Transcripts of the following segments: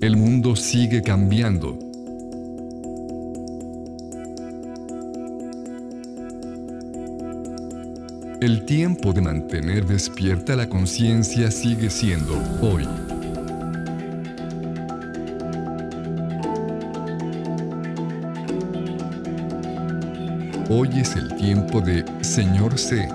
El mundo sigue cambiando. El tiempo de mantener despierta la conciencia sigue siendo hoy. Hoy es el tiempo de Señor C.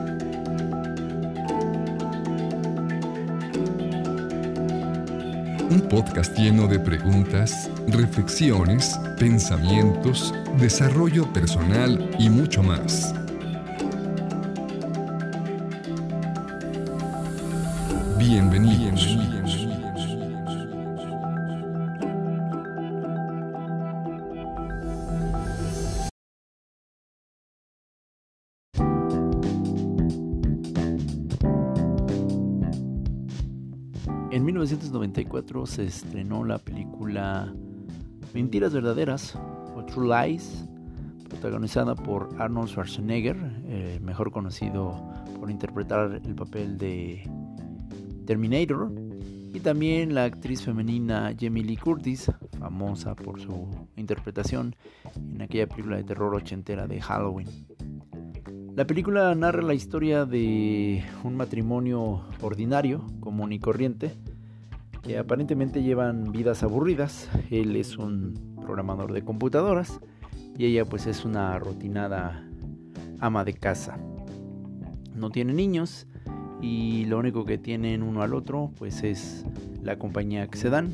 Un podcast lleno de preguntas, reflexiones, pensamientos, desarrollo personal y mucho más. 1994 se estrenó la película Mentiras Verdaderas o True Lies, protagonizada por Arnold Schwarzenegger, eh, mejor conocido por interpretar el papel de Terminator, y también la actriz femenina Jamie Lee Curtis, famosa por su interpretación en aquella película de terror ochentera de Halloween. La película narra la historia de un matrimonio ordinario, común y corriente, que aparentemente llevan vidas aburridas. Él es un programador de computadoras y ella pues es una rutinada ama de casa. No tiene niños y lo único que tienen uno al otro pues es la compañía que se dan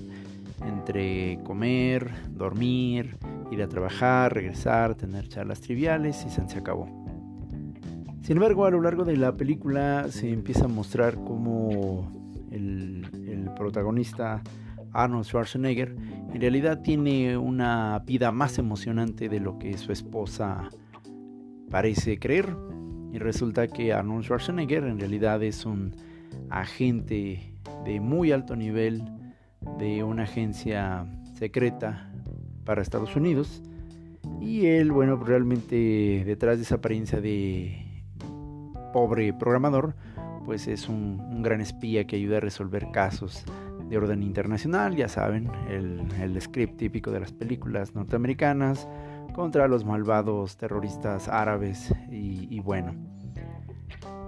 entre comer, dormir, ir a trabajar, regresar, tener charlas triviales y se acabó. Sin embargo, a lo largo de la película se empieza a mostrar cómo el, protagonista Arnold Schwarzenegger en realidad tiene una vida más emocionante de lo que su esposa parece creer. Y resulta que Arnold Schwarzenegger en realidad es un agente de muy alto nivel de una agencia secreta para Estados Unidos. Y él, bueno, realmente detrás de esa apariencia de pobre programador, pues es un, gran espía que ayuda a resolver casos de orden internacional, ya saben, el, script típico de las películas norteamericanas contra los malvados terroristas árabes y, bueno.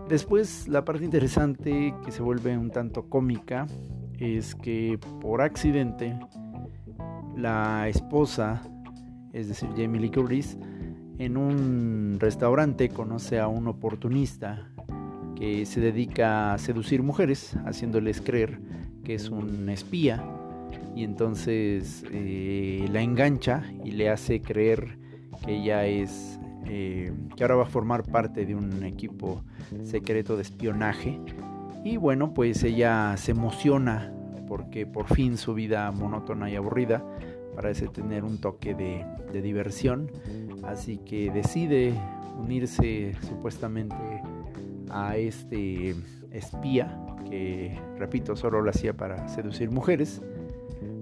Después la parte interesante que se vuelve un tanto cómica es que por accidente la esposa, es decir, Jamie Lee Curtis, en un restaurante conoce a un oportunista se dedica a seducir mujeres, haciéndoles creer que es un espía y entonces eh, la engancha y le hace creer que ella es eh, que ahora va a formar parte de un equipo secreto de espionaje. Y bueno pues ella se emociona porque por fin su vida monótona y aburrida parece tener un toque de diversión. Así que decide unirse supuestamente a este espía que, repito, solo lo hacía para seducir mujeres.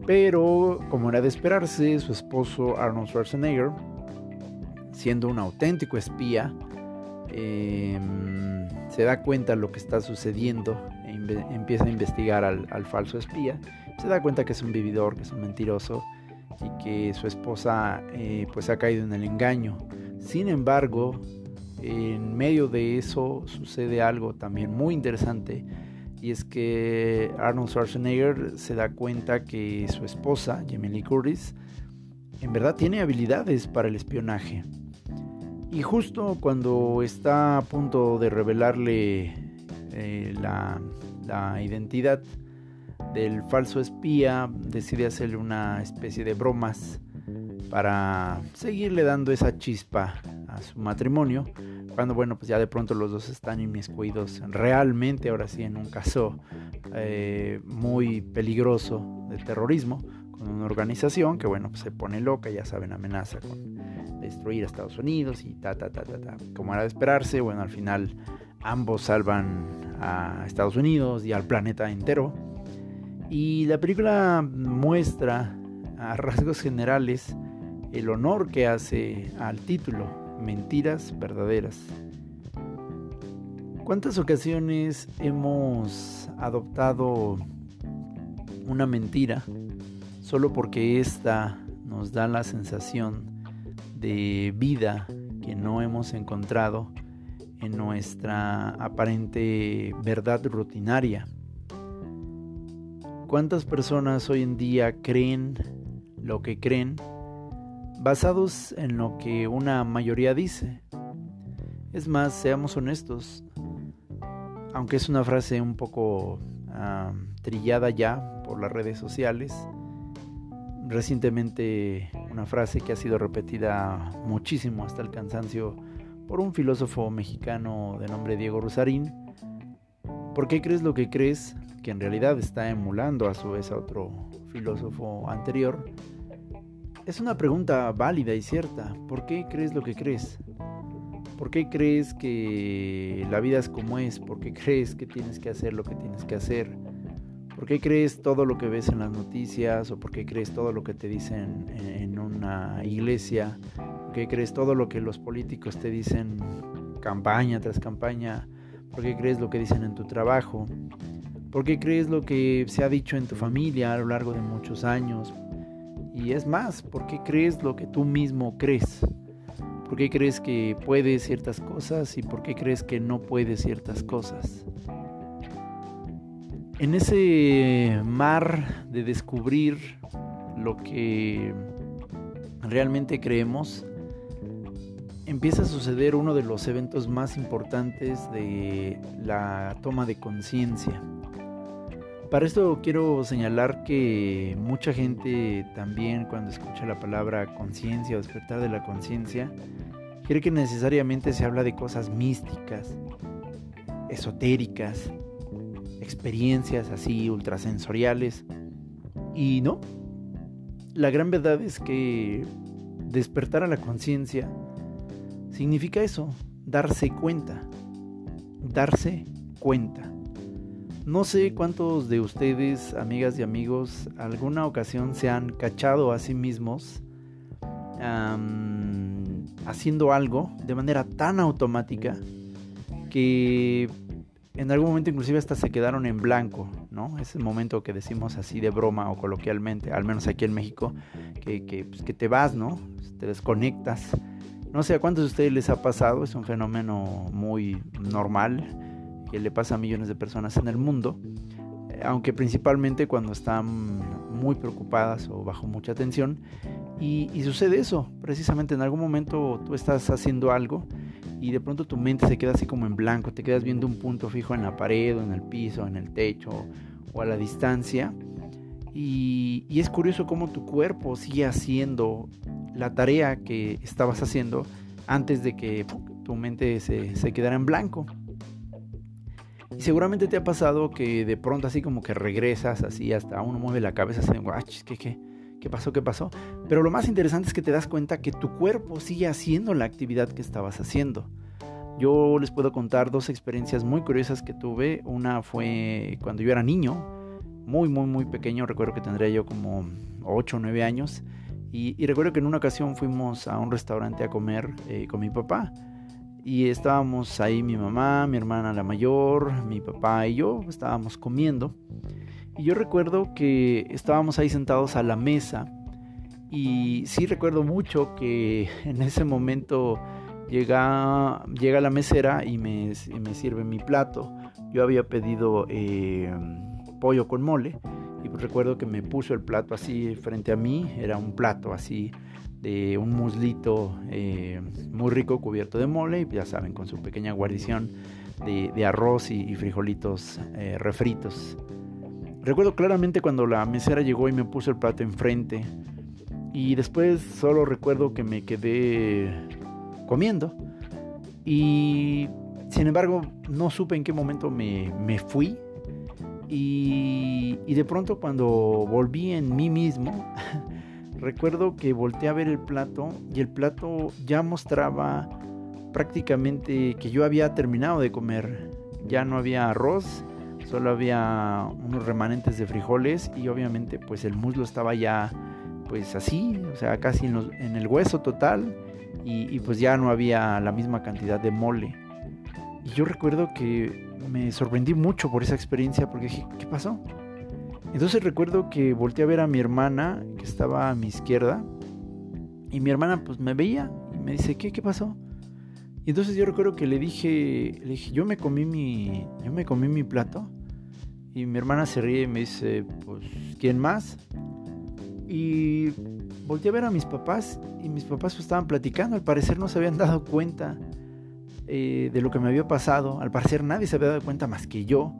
Pero, como era de esperarse, su esposo Arnold Schwarzenegger, siendo un auténtico espía, em, se da cuenta de lo que está sucediendo e empieza a investigar al, al falso espía. Se da cuenta que es un vividor, que es un mentiroso y que su esposa eh, pues ha caído en el engaño. Sin embargo, en medio de eso sucede algo también muy interesante y es que Arnold Schwarzenegger se da cuenta que su esposa, Jamie Curtis, en verdad tiene habilidades para el espionaje. Y justo cuando está a punto de revelarle eh, la identidad del falso espía decide hacerle una especie de bromas para seguirle dando esa chispa a su matrimonio. Cuando, bueno, pues ya de pronto los dos están inmiscuidos realmente, ahora sí, en un caso eh, muy peligroso de terrorismo, con una organización que, bueno, pues se pone loca, ya saben, amenaza con destruir a Estados Unidos y ta, ta, ta, ta, ta. Como era de esperarse, bueno, al final ambos salvan a Estados Unidos y al planeta entero y la película muestra a rasgos generales el honor que hace al título, Mentiras Verdaderas. ¿Cuántas ocasiones hemos adoptado una mentira solo porque ésta nos da la sensación de vida que no hemos encontrado en nuestra aparente verdad rutinaria. ¿Cuántas personas hoy en día creen lo que creen basados en lo que una mayoría dice? Es más, seamos honestos, aunque es una frase un poco trillada ya por las redes sociales, recientemente una frase que ha sido repetida muchísimo hasta el cansancio por un filósofo mexicano de nombre Diego Rosarín. ¿Por qué crees lo que crees? Que en realidad está emulando a su vez a otro filósofo anterior. Es una pregunta válida y cierta. ¿Por qué crees lo que crees? ¿Por qué crees que la vida es como es? ¿Por qué crees que tienes que hacer lo que tienes que hacer? ¿Por qué crees todo lo que ves en las noticias? ¿O por qué crees todo lo que te dicen en una iglesia? ¿Por qué crees todo lo que los políticos te dicen campaña tras campaña? ¿Por qué crees lo que dicen en tu trabajo? ¿Por qué crees lo que se ha dicho en tu familia a lo largo de muchos años? Y es más, ¿por qué crees lo que tú mismo crees? ¿Por qué crees que puedes ciertas cosas y por qué crees que no puedes ciertas cosas? En ese mar de descubrir lo que realmente creemos, empieza a suceder uno de los eventos más importantes de la toma de conciencia. Para esto quiero señalar que mucha gente también cuando escucha la palabra conciencia o despertar de la conciencia, cree que necesariamente se habla de cosas místicas, esotéricas, experiencias así ultrasensoriales. Y no, la gran verdad es que despertar a la conciencia significa eso, darse cuenta, darse cuenta. No sé cuántos de ustedes, amigas y amigos, alguna ocasión se han cachado a sí mismos haciendo algo de manera tan automática que en algún momento inclusive hasta se quedaron en blanco, ¿no? Ese momento que decimos así de broma o coloquialmente, al menos aquí en México, que, que, pues, que te vas, ¿no? Te desconectas no sé a cuántos de ustedes les ha pasado, es un fenómeno muy normal que le pasa a millones de personas en el mundo, eh, aunque principalmente cuando están muy preocupadas o bajo mucha tensión. Y, sucede eso, precisamente en algún momento tú estás haciendo algo y de pronto tu mente se queda así como en blanco, te quedas viendo un punto fijo en la pared o en el piso, en el techo o a la distancia. Y, y es curioso cómo tu cuerpo sigue haciendo la tarea que estabas haciendo antes de que tu mente se, quedara en blanco. Y seguramente te ha pasado que de pronto así como que regresas, así hasta uno mueve la cabeza, así, ¿qué, qué, qué pasó? ¿Qué pasó? Pero lo más interesante es que te das cuenta que tu cuerpo sigue haciendo la actividad que estabas haciendo. Yo les puedo contar dos experiencias muy curiosas que tuve. Una fue cuando yo era niño, muy, muy, muy pequeño. Recuerdo que tendría yo como 8 o 9 años. Y, recuerdo que en una ocasión fuimos a un restaurante a comer eh, con mi papá. Y estábamos ahí mi mamá, mi hermana la mayor, mi papá y yo estábamos comiendo. Y yo recuerdo que estábamos ahí sentados a la mesa. Y sí recuerdo mucho que en ese momento llega, llega la mesera y me, me sirve mi plato. Yo había pedido eh, pollo con mole y recuerdo que me puso el plato así frente a mí, era un plato así de un muslito eh, muy rico cubierto de mole, y ya saben, con su pequeña guarnición de, arroz y, frijolitos eh, refritos. Recuerdo claramente cuando la mesera llegó y me puso el plato enfrente. Y después solo recuerdo que me quedé comiendo. Y sin embargo, no supe en qué momento me, me fui y, de pronto cuando volví en mí mismo, recuerdo que volteé a ver el plato y el plato ya mostraba prácticamente que yo había terminado de comer. Ya no había arroz, solo había unos remanentes de frijoles y obviamente pues el muslo estaba ya pues así, o sea, casi en, el hueso total y, y, pues ya no había la misma cantidad de mole. Y yo recuerdo que me sorprendí mucho por esa experiencia porque dije, ¿qué pasó? Entonces recuerdo que volteé a ver a mi hermana, que estaba a mi izquierda, y mi hermana pues me veía y me dice, ¿qué? ¿Qué pasó? Y entonces yo recuerdo que le dije, le dije, yo me comí mi, yo me comí mi plato. Y mi hermana se ríe y me dice, pues, ¿quién más? Y volteé a ver a mis papás y mis papás pues, estaban platicando. Al parecer no se habían dado cuenta eh, de lo que me había pasado. Al parecer nadie se había dado cuenta más que yo.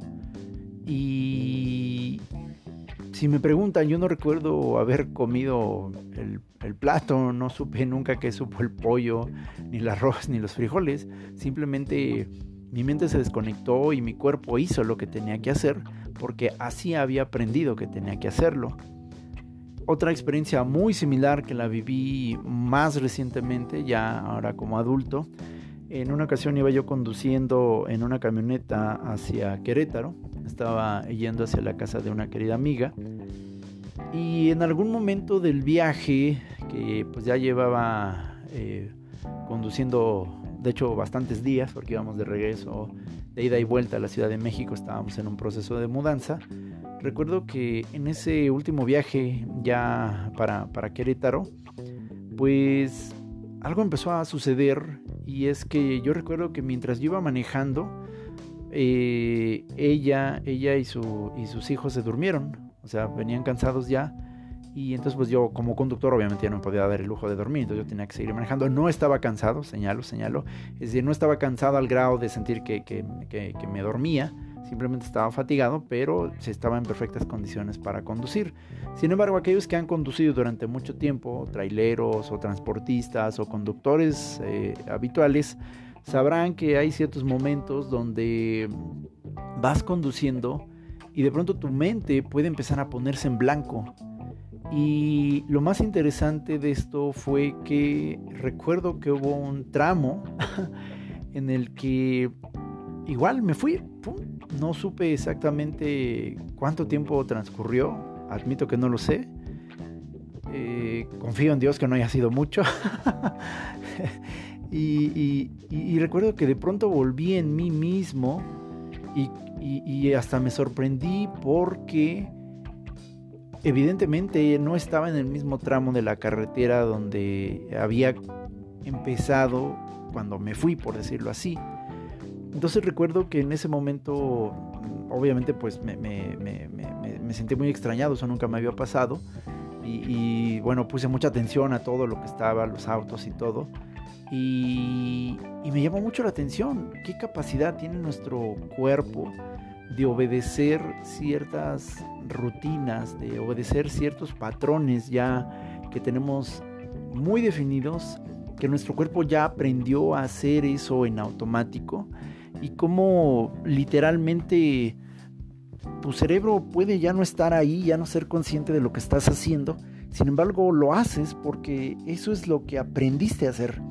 Y si me preguntan, yo no recuerdo haber comido el, plato, no supe nunca qué supo el pollo, ni el arroz, ni los frijoles. Simplemente mi mente se desconectó y mi cuerpo hizo lo que tenía que hacer porque así había aprendido que tenía que hacerlo. Otra experiencia muy similar que la viví más recientemente, ya ahora como adulto, en una ocasión iba yo conduciendo en una camioneta hacia Querétaro, estaba yendo hacia la casa de una querida amiga y en algún momento del viaje, que pues ya llevaba eh, conduciendo, de hecho, bastantes días, porque íbamos de regreso, de ida y vuelta a la Ciudad de México, estábamos en un proceso de mudanza. Recuerdo que en ese último viaje ya para, para Querétaro, pues algo empezó a suceder y es que yo recuerdo que mientras yo iba manejando, eh, ella, ella y, su, y sus hijos se durmieron, o sea, venían cansados ya. Y entonces pues yo como conductor obviamente ya no podía dar el lujo de dormir, entonces yo tenía que seguir manejando. No estaba cansado, señalo, señalo. Es decir, no estaba cansado al grado de sentir que, que, que me dormía, simplemente estaba fatigado, pero se estaba en perfectas condiciones para conducir. Sin embargo, aquellos que han conducido durante mucho tiempo, traileros o transportistas o conductores eh, habituales, sabrán que hay ciertos momentos donde vas conduciendo y de pronto tu mente puede empezar a ponerse en blanco. Y lo más interesante de esto fue que recuerdo que hubo un tramo en el que igual me fui, no supe exactamente cuánto tiempo transcurrió, admito que no lo sé. Eh, confío en Dios que no haya sido mucho. y, recuerdo que de pronto volví en mí mismo y, hasta me sorprendí porque evidentemente no estaba en el mismo tramo de la carretera donde había empezado cuando me fui, por decirlo así. Entonces recuerdo que en ese momento, mm, obviamente, pues me, sentí muy extrañado, eso nunca me había pasado. Y, bueno, puse mucha atención a todo lo que estaba, los autos y todo. Y, y me llamó mucho la atención qué capacidad tiene nuestro cuerpo de obedecer ciertas rutinas, de obedecer ciertos patrones ya que tenemos muy definidos, que nuestro cuerpo ya aprendió a hacer eso en automático y cómo literalmente tu cerebro puede ya no estar ahí, ya no ser consciente de lo que estás haciendo. Sin embargo, lo haces porque eso es lo que aprendiste a hacer.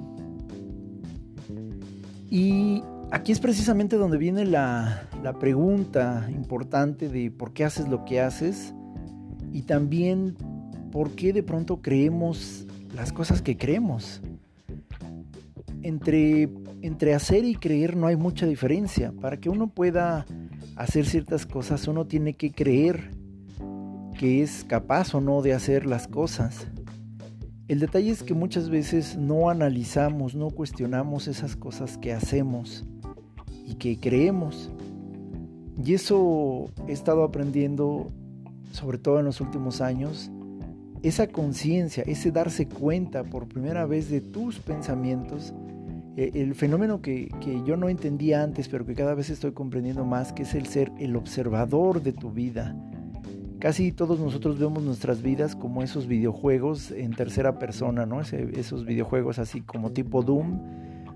Y aquí es precisamente donde viene la, la pregunta importante de por qué haces lo que haces y también por qué de pronto creemos las cosas que creemos entre, entre hacer y creer no hay mucha diferencia. Para que uno pueda hacer ciertas cosas, uno tiene que creer que es capaz o no de hacer las cosas. El detalle es que muchas veces no analizamos, no cuestionamos esas cosas que hacemos y que creemos. Y eso he estado aprendiendo, sobre todo en los últimos años, esa conciencia, ese darse cuenta por primera vez de tus pensamientos eh, el fenómeno que, yo no entendía antes, pero que cada vez estoy comprendiendo más, que es el ser el observador de tu vida. Casi todos nosotros vemos nuestras vidas como esos videojuegos en tercera persona, ¿no? esos videojuegos así como tipo Doom,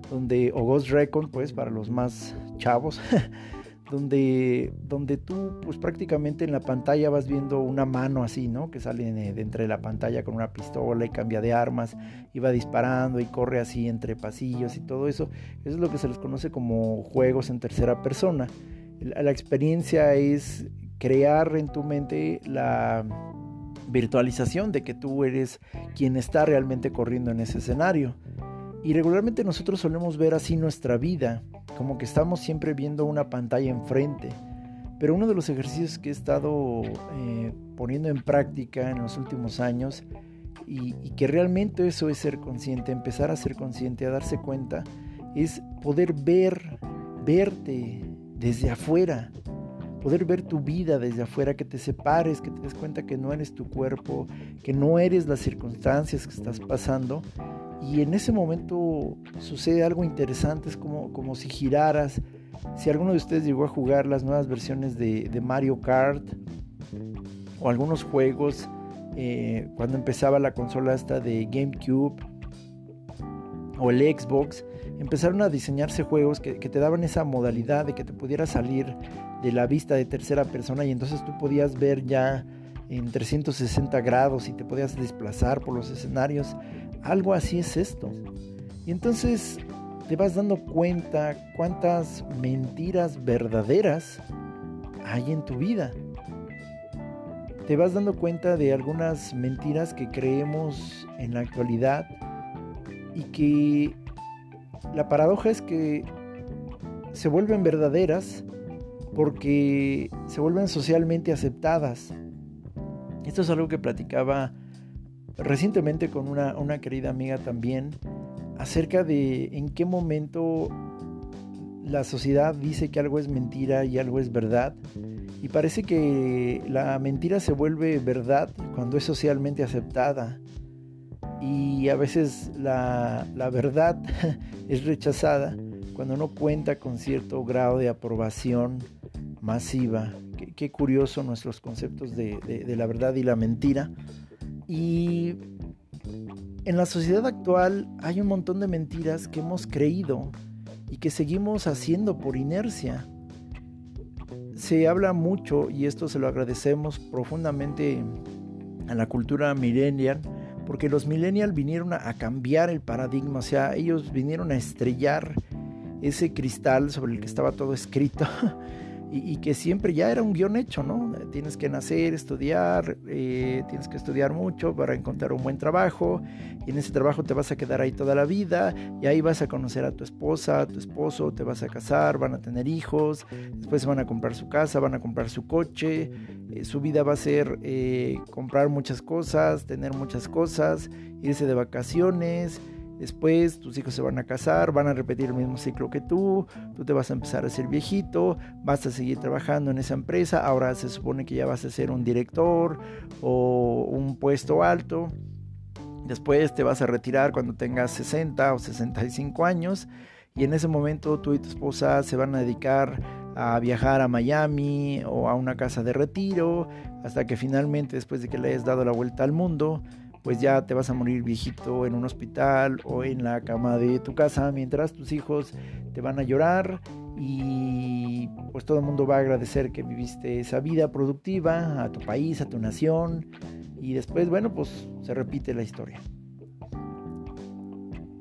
donde, o Ghost Recon, pues para los más chavos, donde, donde tú pues prácticamente en la pantalla vas viendo una mano así, ¿no? Que sale de, entre la pantalla con una pistola y cambia de armas y va disparando y corre así entre pasillos y todo eso. Eso es lo que se les conoce como juegos en tercera persona. La experiencia es crear en tu mente la virtualización de que tú eres quien está realmente corriendo en ese escenario. Y regularmente nosotros solemos ver así nuestra vida, como que estamos siempre viendo una pantalla enfrente. Pero uno de los ejercicios que he estado eh, poniendo en práctica en los últimos años y, y, que realmente eso es ser consciente, empezar a ser consciente, a darse cuenta, es poder ver, verte desde afuera, poder ver tu vida desde afuera, que te separes, que te des cuenta que no eres tu cuerpo, que no eres las circunstancias que estás pasando. Y en ese momento sucede algo interesante, es como, como si giraras. Si alguno de ustedes llegó a jugar las nuevas versiones de, Mario Kart o algunos juegos, eh, cuando empezaba la consola esta de GameCube o el Xbox, empezaron a diseñarse juegos que, que, te daban esa modalidad de que te pudieras salir de la vista de tercera persona y entonces tú podías ver ya en 360 grados y te podías desplazar por los escenarios. Algo así es esto. Y entonces te vas dando cuenta cuántas mentiras verdaderas hay en tu vida. Te vas dando cuenta de algunas mentiras que creemos en la actualidad y que la paradoja es que se vuelven verdaderas porque se vuelven socialmente aceptadas. Esto es algo que platicaba recientemente con una, una, querida amiga también acerca de en qué momento la sociedad dice que algo es mentira y algo es verdad. Y parece que la mentira se vuelve verdad cuando es socialmente aceptada. Y a veces la, la verdad es rechazada cuando no cuenta con cierto grado de aprobación masiva. Qué, curioso nuestros conceptos de, de, la verdad y la mentira. Y en la sociedad actual hay un montón de mentiras que hemos creído y que seguimos haciendo por inercia. Se habla mucho, y esto se lo agradecemos profundamente a la cultura millennial, porque los millennials vinieron a, cambiar el paradigma, o sea, ellos vinieron a estrellar ese cristal sobre el que estaba todo escrito y, que siempre ya era un guion hecho, ¿no? Tienes que nacer, estudiar, eh, tienes que estudiar mucho para encontrar un buen trabajo y en ese trabajo te vas a quedar ahí toda la vida y ahí vas a conocer a tu esposa, a tu esposo, te vas a casar, van a tener hijos, después van a comprar su casa, van a comprar su coche, eh, su vida va a ser eh, comprar muchas cosas, tener muchas cosas, irse de vacaciones Después tus hijos se van a casar, van a repetir el mismo ciclo que tú, tú te vas a empezar a ser viejito, vas a seguir trabajando en esa empresa, ahora se supone que ya vas a ser un director o un puesto alto. Después te vas a retirar cuando tengas 60 o 65 años y en ese momento tú y tu esposa se van a dedicar a viajar a Miami o a una casa de retiro hasta que finalmente después de que le hayas dado la vuelta al mundo pues ya te vas a morir viejito en un hospital o en la cama de tu casa mientras tus hijos te van a llorar y pues todo el mundo va a agradecer que viviste esa vida productiva a tu país, a tu nación y después bueno pues se repite la historia.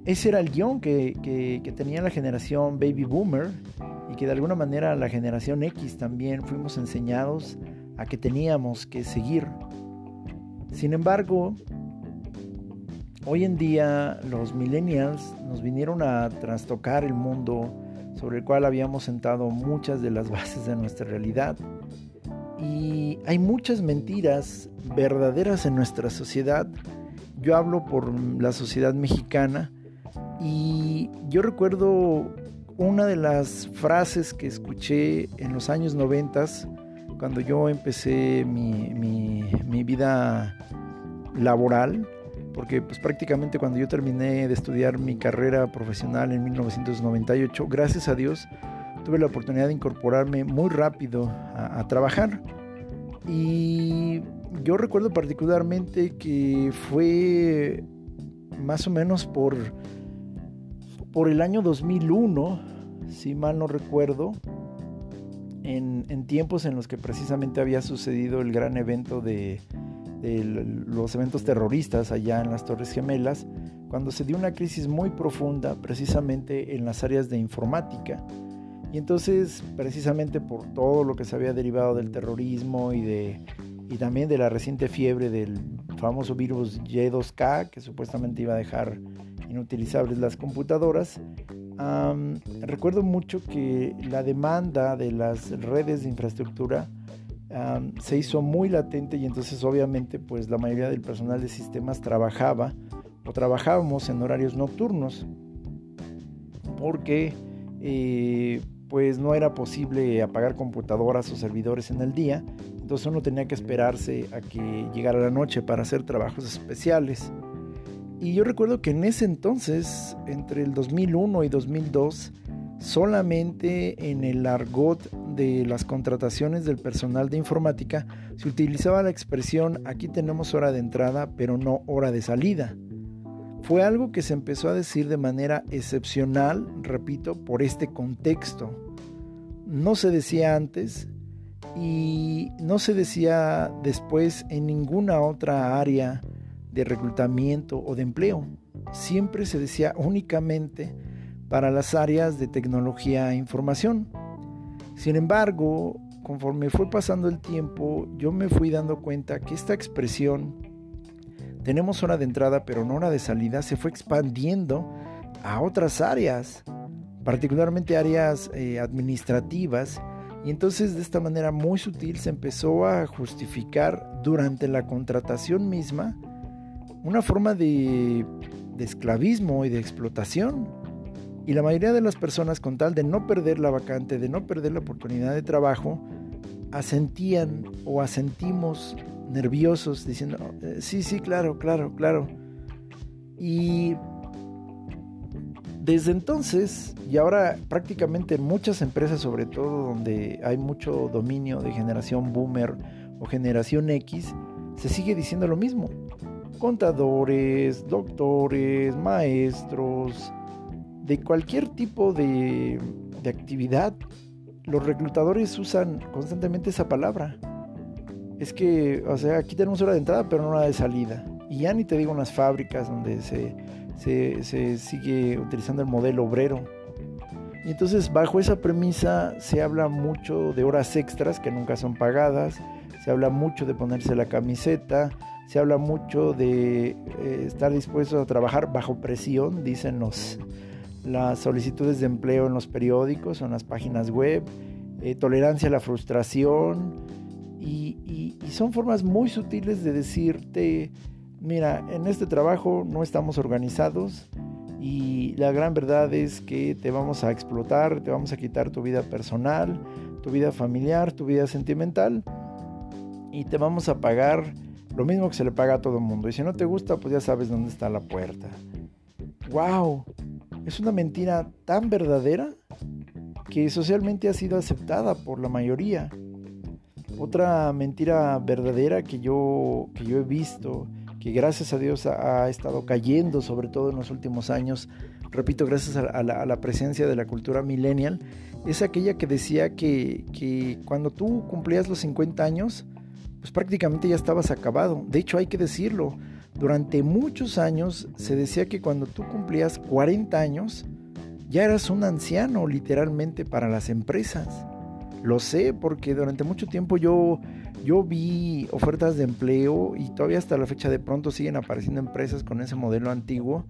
Ese era el guion que, que tenía la generación baby boomer y que de alguna manera la generación X también fuimos enseñados a que teníamos que seguir. Sin embargo, Hoy en día los millennials nos vinieron a trastocar el mundo sobre el cual habíamos sentado muchas de las bases de nuestra realidad. Y hay muchas mentiras verdaderas en nuestra sociedad. Yo hablo por la sociedad mexicana y yo recuerdo una de las frases que escuché en los años noventas cuando yo empecé mi, mi, mi vida laboral porque pues prácticamente cuando yo terminé de estudiar mi carrera profesional en 1998, gracias a Dios, tuve la oportunidad de incorporarme muy rápido a, trabajar. Y yo recuerdo particularmente que fue más o menos por, por el año 2001, si mal no recuerdo, en, en tiempos en los que precisamente había sucedido el gran evento de, de los eventos terroristas allá en las Torres Gemelas, cuando se dio una crisis muy profunda precisamente en las áreas de informática. Y entonces, precisamente por todo lo que se había derivado del terrorismo y, de, y también de la reciente fiebre del famoso virus Y2K, que supuestamente iba a dejar inutilizables las computadoras, recuerdo mucho que la demanda de las redes de infraestructura se hizo muy latente y entonces obviamente pues la mayoría del personal de sistemas trabajaba o trabajábamos en horarios nocturnos porque eh, pues no era posible apagar computadoras o servidores en el día, entonces uno tenía que esperarse a que llegara la noche para hacer trabajos especiales. Y yo recuerdo que en ese entonces, entre el 2001 y 2002, solamente en el argot de las contrataciones del personal de informática se utilizaba la expresión aquí tenemos hora de entrada pero no hora de salida. Fue algo que se empezó a decir de manera excepcional, repito, por este contexto. No se decía antes y no se decía después en ninguna otra área de reclutamiento o de empleo. Siempre se decía únicamente para las áreas de tecnología e información. Sin embargo, conforme fue pasando el tiempo, yo me fui dando cuenta que esta expresión, tenemos hora de entrada pero no hora de salida, se fue expandiendo a otras áreas, particularmente áreas eh, administrativas, y entonces de esta manera muy sutil se empezó a justificar durante la contratación misma una forma de, de esclavismo y de explotación. Y la mayoría de las personas, con tal de no perder la vacante, de no perder la oportunidad de trabajo, asentían o asentimos nerviosos diciendo, eh, sí, sí, claro, claro, claro. Y desde entonces, y ahora prácticamente en muchas empresas, sobre todo donde hay mucho dominio de generación boomer o generación X, se sigue diciendo lo mismo. Contadores, doctores, maestros, de cualquier tipo de, actividad, los reclutadores usan constantemente esa palabra. Es que, o sea, aquí tenemos hora de entrada, pero no hora de salida. Y ya ni te digo unas fábricas donde se, se, sigue utilizando el modelo obrero. Y entonces, bajo esa premisa, se habla mucho de horas extras que nunca son pagadas, se habla mucho de ponerse la camiseta, se habla mucho de eh, estar dispuestos a trabajar bajo presión, dicen los, las solicitudes de empleo en los periódicos o en las páginas web, eh, tolerancia a la frustración y, son formas muy sutiles de decirte, mira, en este trabajo no estamos organizados y la gran verdad es que te vamos a explotar, te vamos a quitar tu vida personal, tu vida familiar, tu vida sentimental y te vamos a pagar lo mismo que se le paga a todo el mundo. Y si no te gusta, pues ya sabes dónde está la puerta. ¡Wow! es una mentira tan verdadera que socialmente ha sido aceptada por la mayoría. Otra mentira verdadera que yo, que yo he visto, que gracias a Dios ha, estado cayendo, sobre todo en los últimos años, repito, gracias a, la, presencia de la cultura millennial, es aquella que decía que, que cuando tú cumplías los 50 años, pues prácticamente ya estabas acabado. De hecho, hay que decirlo, durante muchos años se decía que cuando tú cumplías 40 años, ya eras un anciano literalmente para las empresas. Lo sé porque durante mucho tiempo yo, yo vi ofertas de empleo y todavía hasta la fecha de pronto siguen apareciendo empresas con ese modelo antiguo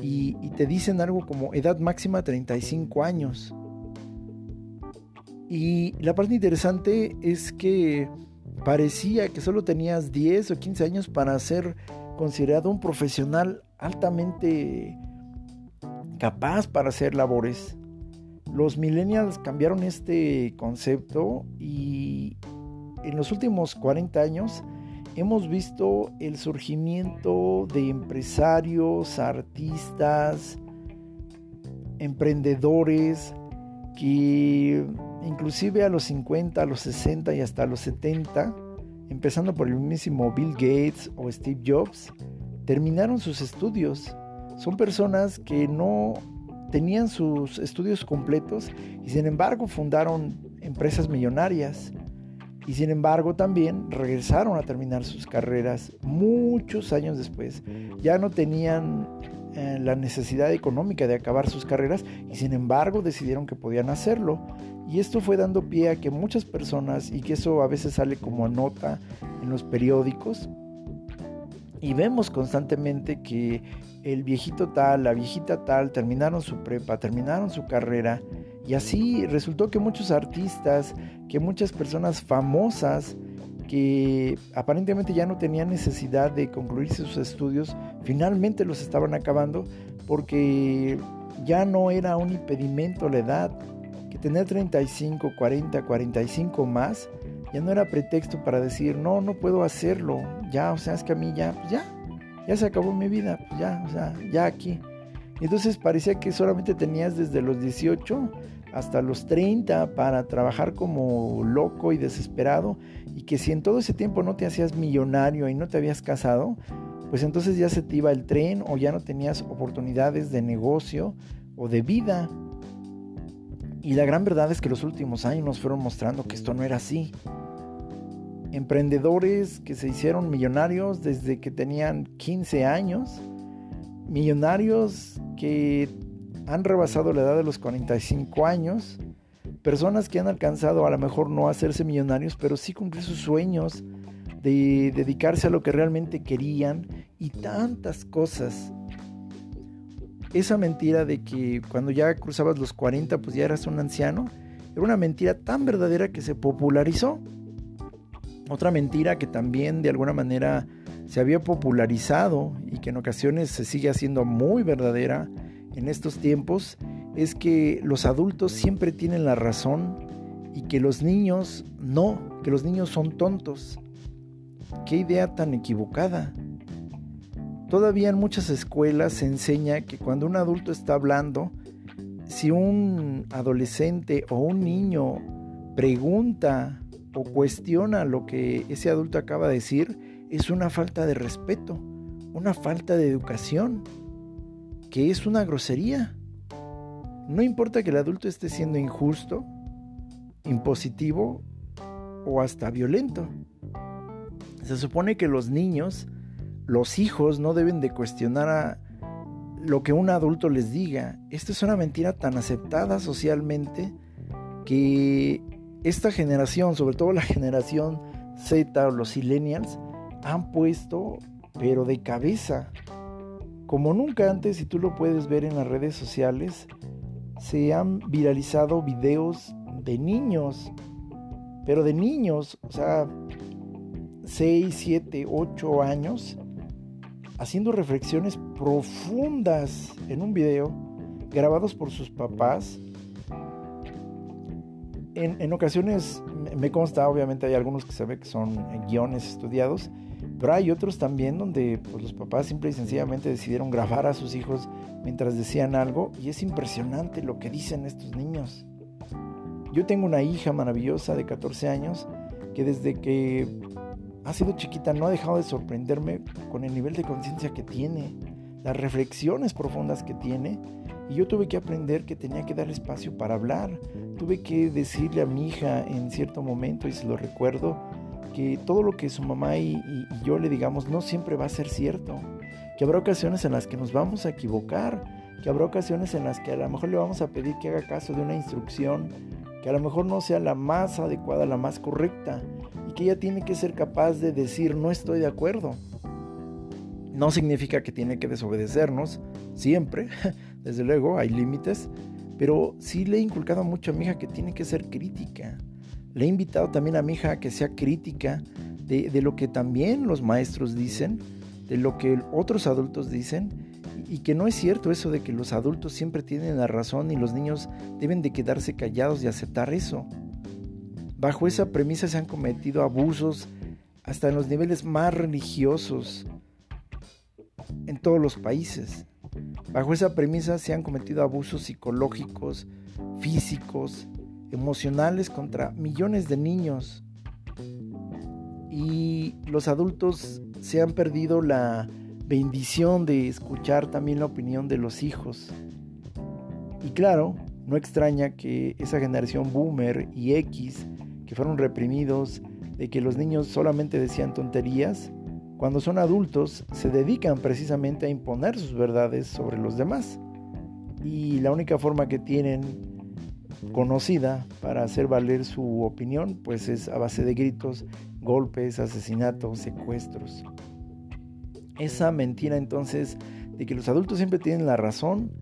y, y te dicen algo como edad máxima 35 años. Y la parte interesante es que parecía que solo tenías 10 o 15 años para ser considerado un profesional altamente capaz para hacer labores. Los millennials cambiaron este concepto y en los últimos 40 años hemos visto el surgimiento de empresarios, artistas, emprendedores que inclusive a los 50, a los 60 y hasta los 70 empezando por el mismísimo Bill Gates o Steve Jobs, terminaron sus estudios. Son personas que no tenían sus estudios completos y sin embargo fundaron empresas millonarias. Y sin embargo también regresaron a terminar sus carreras muchos años después. Ya no tenían eh, la necesidad económica de acabar sus carreras y sin embargo decidieron que podían hacerlo. Y esto fue dando pie a que muchas personas, y que eso a veces sale como nota en los periódicos, Y vemos constantemente que el viejito tal, la viejita tal, terminaron su prepa, terminaron su carrera. Y así resultó que muchos artistas, que muchas personas famosas, que aparentemente ya no tenían necesidad de concluir sus estudios, finalmente los estaban acabando porque ya no era un impedimento la edad, tener 35, 40, 45 más ya no era pretexto para decir, no, no puedo hacerlo, ya, o sea, es que a mí ya, pues ya, ya se acabó mi vida, pues ya, o sea, ya aquí. Entonces parecía que solamente tenías desde los 18 hasta los 30 para trabajar como loco y desesperado y que si en todo ese tiempo no te hacías millonario y no te habías casado, pues entonces ya se te iba el tren o ya no tenías oportunidades de negocio o de vida. Y la gran verdad es que los últimos años nos fueron mostrando que esto no era así emprendedores que se hicieron millonarios desde que tenían 15 años, millonarios que han rebasado la edad de los 45 años, personas que han alcanzado a lo mejor no hacerse millonarios, pero sí cumplir sus sueños de dedicarse a lo que realmente querían y tantas cosas. Esa mentira de que cuando ya cruzabas los 40 pues ya eras un anciano, era una mentira tan verdadera que se popularizó. Otra mentira que también de alguna manera se había popularizado y que en ocasiones se sigue haciendo muy verdadera en estos tiempos es que los adultos siempre tienen la razón y que los niños no, que los niños son tontos. Qué idea tan equivocada. Todavía en muchas escuelas se enseña que cuando un adulto está hablando, si un adolescente o un niño pregunta o cuestiona lo que ese adulto acaba de decir, es una falta de respeto, una falta de educación, que es una grosería. No importa que el adulto esté siendo injusto, impositivo o hasta violento. Se supone que los niños, los hijos, no deben de cuestionar a lo que un adulto les diga. Esta es una mentira tan aceptada socialmente que esta generación, sobre todo la generación Z o los millennials, han puesto, pero de cabeza, como nunca antes, y tú lo puedes ver en las redes sociales, se han viralizado videos de niños, pero de niños, o sea, 6, 7, 8 años, haciendo reflexiones profundas en un video, grabados por sus papás, en, ocasiones me consta, obviamente hay algunos que ve que son guiones estudiados, pero hay otros también donde pues, los papás simple y sencillamente decidieron grabar a sus hijos mientras decían algo y es impresionante lo que dicen estos niños. Yo tengo una hija maravillosa de 14 años que desde que ha sido chiquita no ha dejado de sorprenderme con el nivel de conciencia que tiene, las reflexiones profundas que tiene y yo tuve que aprender que tenía que dar espacio para hablar. Tuve que decirle a mi hija en cierto momento, y se lo recuerdo, que todo lo que su mamá y, yo le digamos no siempre va a ser cierto. Que habrá ocasiones en las que nos vamos a equivocar. Que habrá ocasiones en las que a lo mejor le vamos a pedir que haga caso de una instrucción que a lo mejor no sea la más adecuada, la más correcta. Que ella tiene que ser capaz de decir no estoy de acuerdo. No significa que tiene que desobedecernos siempre, desde luego, hay límites, pero sí le he inculcado mucho a mi hija que tiene que ser crítica. Le he invitado también a mi hija a que sea crítica de, de lo que también los maestros dicen, de lo que otros adultos dicen, y que no es cierto eso de que los adultos siempre tienen la razón y los niños deben de quedarse callados y aceptar eso. Bajo esa premisa se han cometido abusos hasta en los niveles más religiosos en todos los países. Bajo esa premisa se han cometido abusos psicológicos, físicos, emocionales contra millones de niños. Y los adultos se han perdido la bendición de escuchar también la opinión de los hijos. Y claro, no extraña que esa generación boomer y X, que fueron reprimidos, de que los niños solamente decían tonterías, cuando son adultos, se dedican precisamente a imponer sus verdades sobre los demás. Y la única forma que tienen conocida para hacer valer su opinión, pues es a base de gritos, golpes, asesinatos, secuestros. Esa mentira entonces de que los adultos siempre tienen la razón,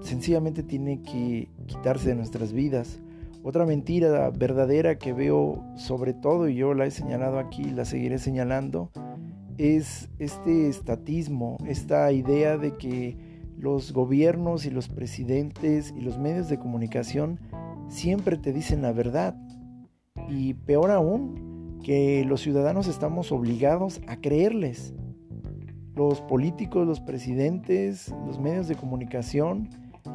sencillamente tiene que quitarse de nuestras vidas. Otra mentira verdadera que veo sobre todo, y yo la he señalado aquí, la seguiré señalando, es este estatismo, esta idea de que los gobiernos y los presidentes y los medios de comunicación siempre te dicen la verdad. Y peor aún, que los ciudadanos estamos obligados a creerles. Los políticos, los presidentes, los medios de comunicación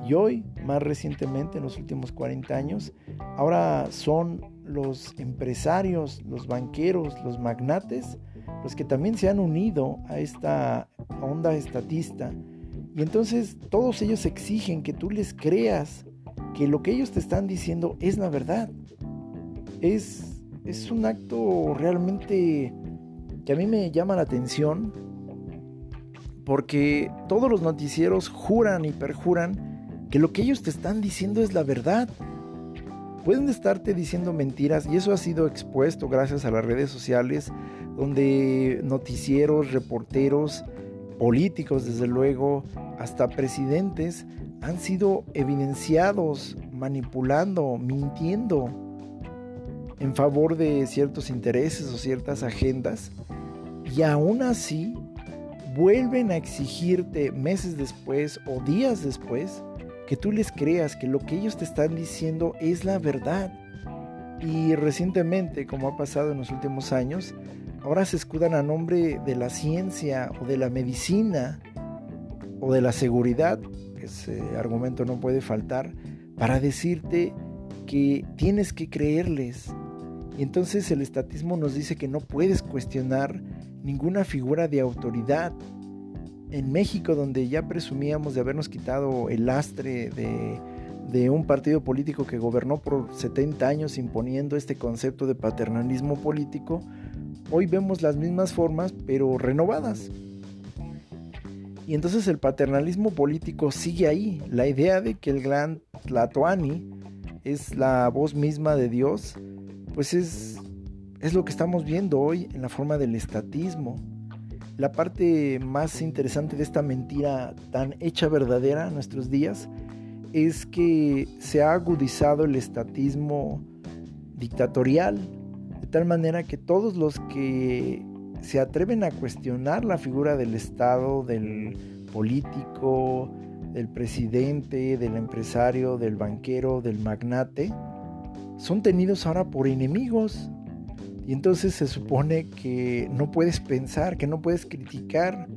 y hoy, más recientemente, en los últimos 40 años, ahora son los empresarios, los banqueros, los magnates, los que también se han unido a esta onda estatista. Y entonces todos ellos exigen que tú les creas que lo que ellos te están diciendo es la verdad. Es, es un acto realmente que a mí me llama la atención porque todos los noticieros juran y perjuran que lo que ellos te están diciendo es la verdad. Pueden estarte diciendo mentiras y eso ha sido expuesto gracias a las redes sociales donde noticieros, reporteros, políticos desde luego, hasta presidentes han sido evidenciados manipulando, mintiendo en favor de ciertos intereses o ciertas agendas y aún así vuelven a exigirte meses después o días después que tú les creas que lo que ellos te están diciendo es la verdad. Y recientemente, como ha pasado en los últimos años, ahora se escudan a nombre de la ciencia o de la medicina o de la seguridad, ese argumento no puede faltar, para decirte que tienes que creerles. Y entonces el estatismo nos dice que no puedes cuestionar ninguna figura de autoridad. En México, donde ya presumíamos de habernos quitado el lastre de, de un partido político que gobernó por 70 años imponiendo este concepto de paternalismo político, hoy vemos las mismas formas pero renovadas. Y entonces el paternalismo político sigue ahí. La idea de que el gran Tlatoani es la voz misma de Dios, pues es, es lo que estamos viendo hoy en la forma del estatismo. La parte más interesante de esta mentira tan hecha verdadera en nuestros días es que se ha agudizado el estatismo dictatorial, de tal manera que todos los que se atreven a cuestionar la figura del Estado, del político, del presidente, del empresario, del banquero, del magnate, son tenidos ahora por enemigos. Y entonces se supone que no puedes pensar, que no puedes criticar.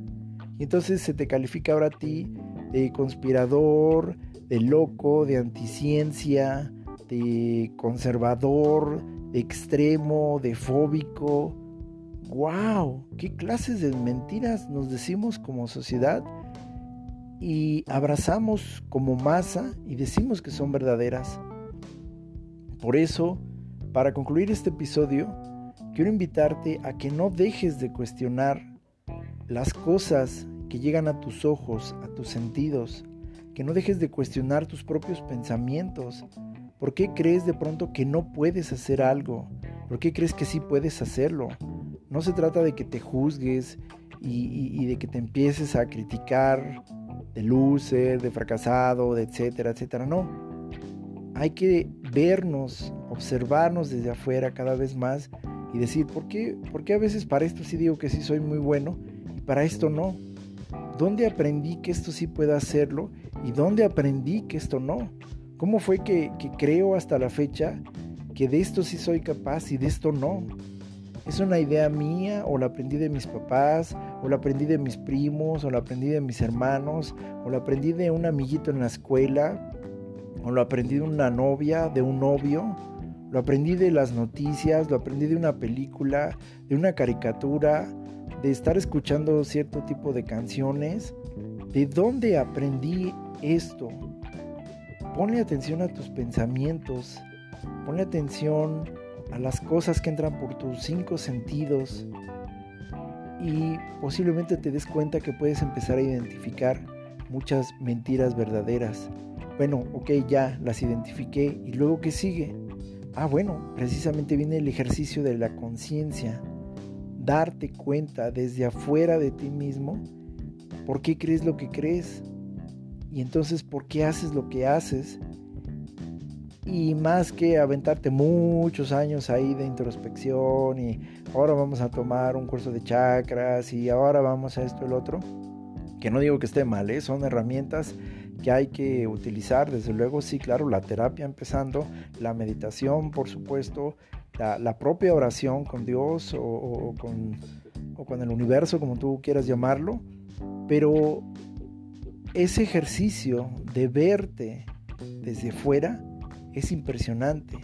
Y entonces se te califica ahora a ti de conspirador, de loco, de anticiencia, de conservador, de extremo, de fóbico, wow, qué clases de mentiras nos decimos como sociedad y abrazamos como masa y decimos que son verdaderas. Por eso, para concluir este episodio, quiero invitarte a que no dejes de cuestionar las cosas que llegan a tus ojos, a tus sentidos, que no dejes de cuestionar tus propios pensamientos. ¿Por qué crees de pronto que no puedes hacer algo? ¿Por qué crees que sí puedes hacerlo? No se trata de que te juzgues y, de que te empieces a criticar de loser, de fracasado, de etcétera, etcétera. No. Hay que vernos, observarnos desde afuera cada vez más y decir, ¿por qué, ¿por qué a veces para esto sí digo que sí soy muy bueno y para esto no? ¿Dónde aprendí que esto sí puedo hacerlo y dónde aprendí que esto no? ¿Cómo fue que, que creo hasta la fecha que de esto sí soy capaz y de esto no? ¿Es una idea mía o la aprendí de mis papás o la aprendí de mis primos o la aprendí de mis hermanos o la aprendí de un amiguito en la escuela o lo aprendí de una novia, de un novio? Lo aprendí de las noticias, lo aprendí de una película, de una caricatura, de estar escuchando cierto tipo de canciones. ¿De dónde aprendí esto? Ponle atención a tus pensamientos, ponle atención a las cosas que entran por tus cinco sentidos y posiblemente te des cuenta que puedes empezar a identificar muchas mentiras verdaderas. Bueno, ok, ya las identifiqué y luego ¿qué sigue? Ah, bueno, precisamente viene el ejercicio de la conciencia, darte cuenta desde afuera de ti mismo por qué crees lo que crees y entonces por qué haces lo que haces. Y más que aventarte muchos años ahí de introspección y ahora vamos a tomar un curso de chakras y ahora vamos a esto y el otro, que no digo que esté mal, ¿eh? son herramientas que hay que utilizar, desde luego, sí, claro, la terapia empezando, la meditación, por supuesto, la, propia oración con Dios o, con, o con el universo, como tú quieras llamarlo, pero ese ejercicio de verte desde fuera es impresionante.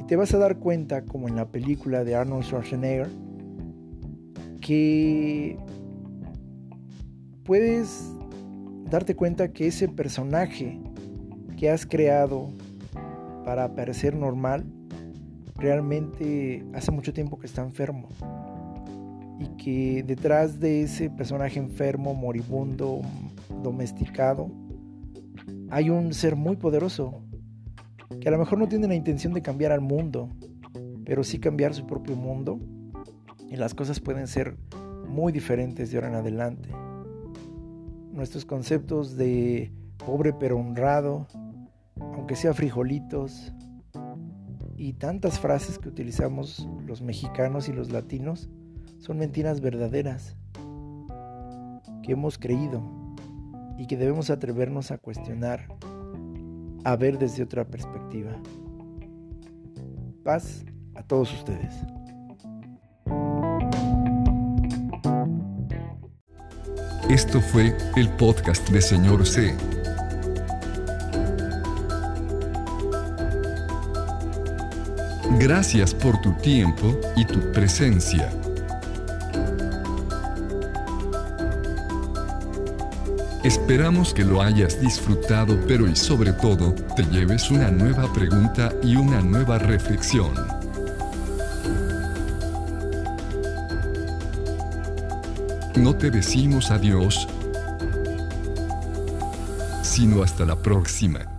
Y te vas a dar cuenta, como en la película de Arnold Schwarzenegger, que puedes darte cuenta que ese personaje que has creado para parecer normal, realmente hace mucho tiempo que está enfermo. Y que detrás de ese personaje enfermo, moribundo, domesticado, hay un ser muy poderoso, que a lo mejor no tiene la intención de cambiar al mundo, pero sí cambiar su propio mundo. Y las cosas pueden ser muy diferentes de ahora en adelante nuestros conceptos de pobre pero honrado, aunque sea frijolitos, y tantas frases que utilizamos los mexicanos y los latinos son mentiras verdaderas que hemos creído y que debemos atrevernos a cuestionar, a ver desde otra perspectiva. Paz a todos ustedes. Esto fue el podcast de Señor C. Gracias por tu tiempo y tu presencia. Esperamos que lo hayas disfrutado, pero y sobre todo, te lleves una nueva pregunta y una nueva reflexión. Te decimos adiós, sino hasta la próxima.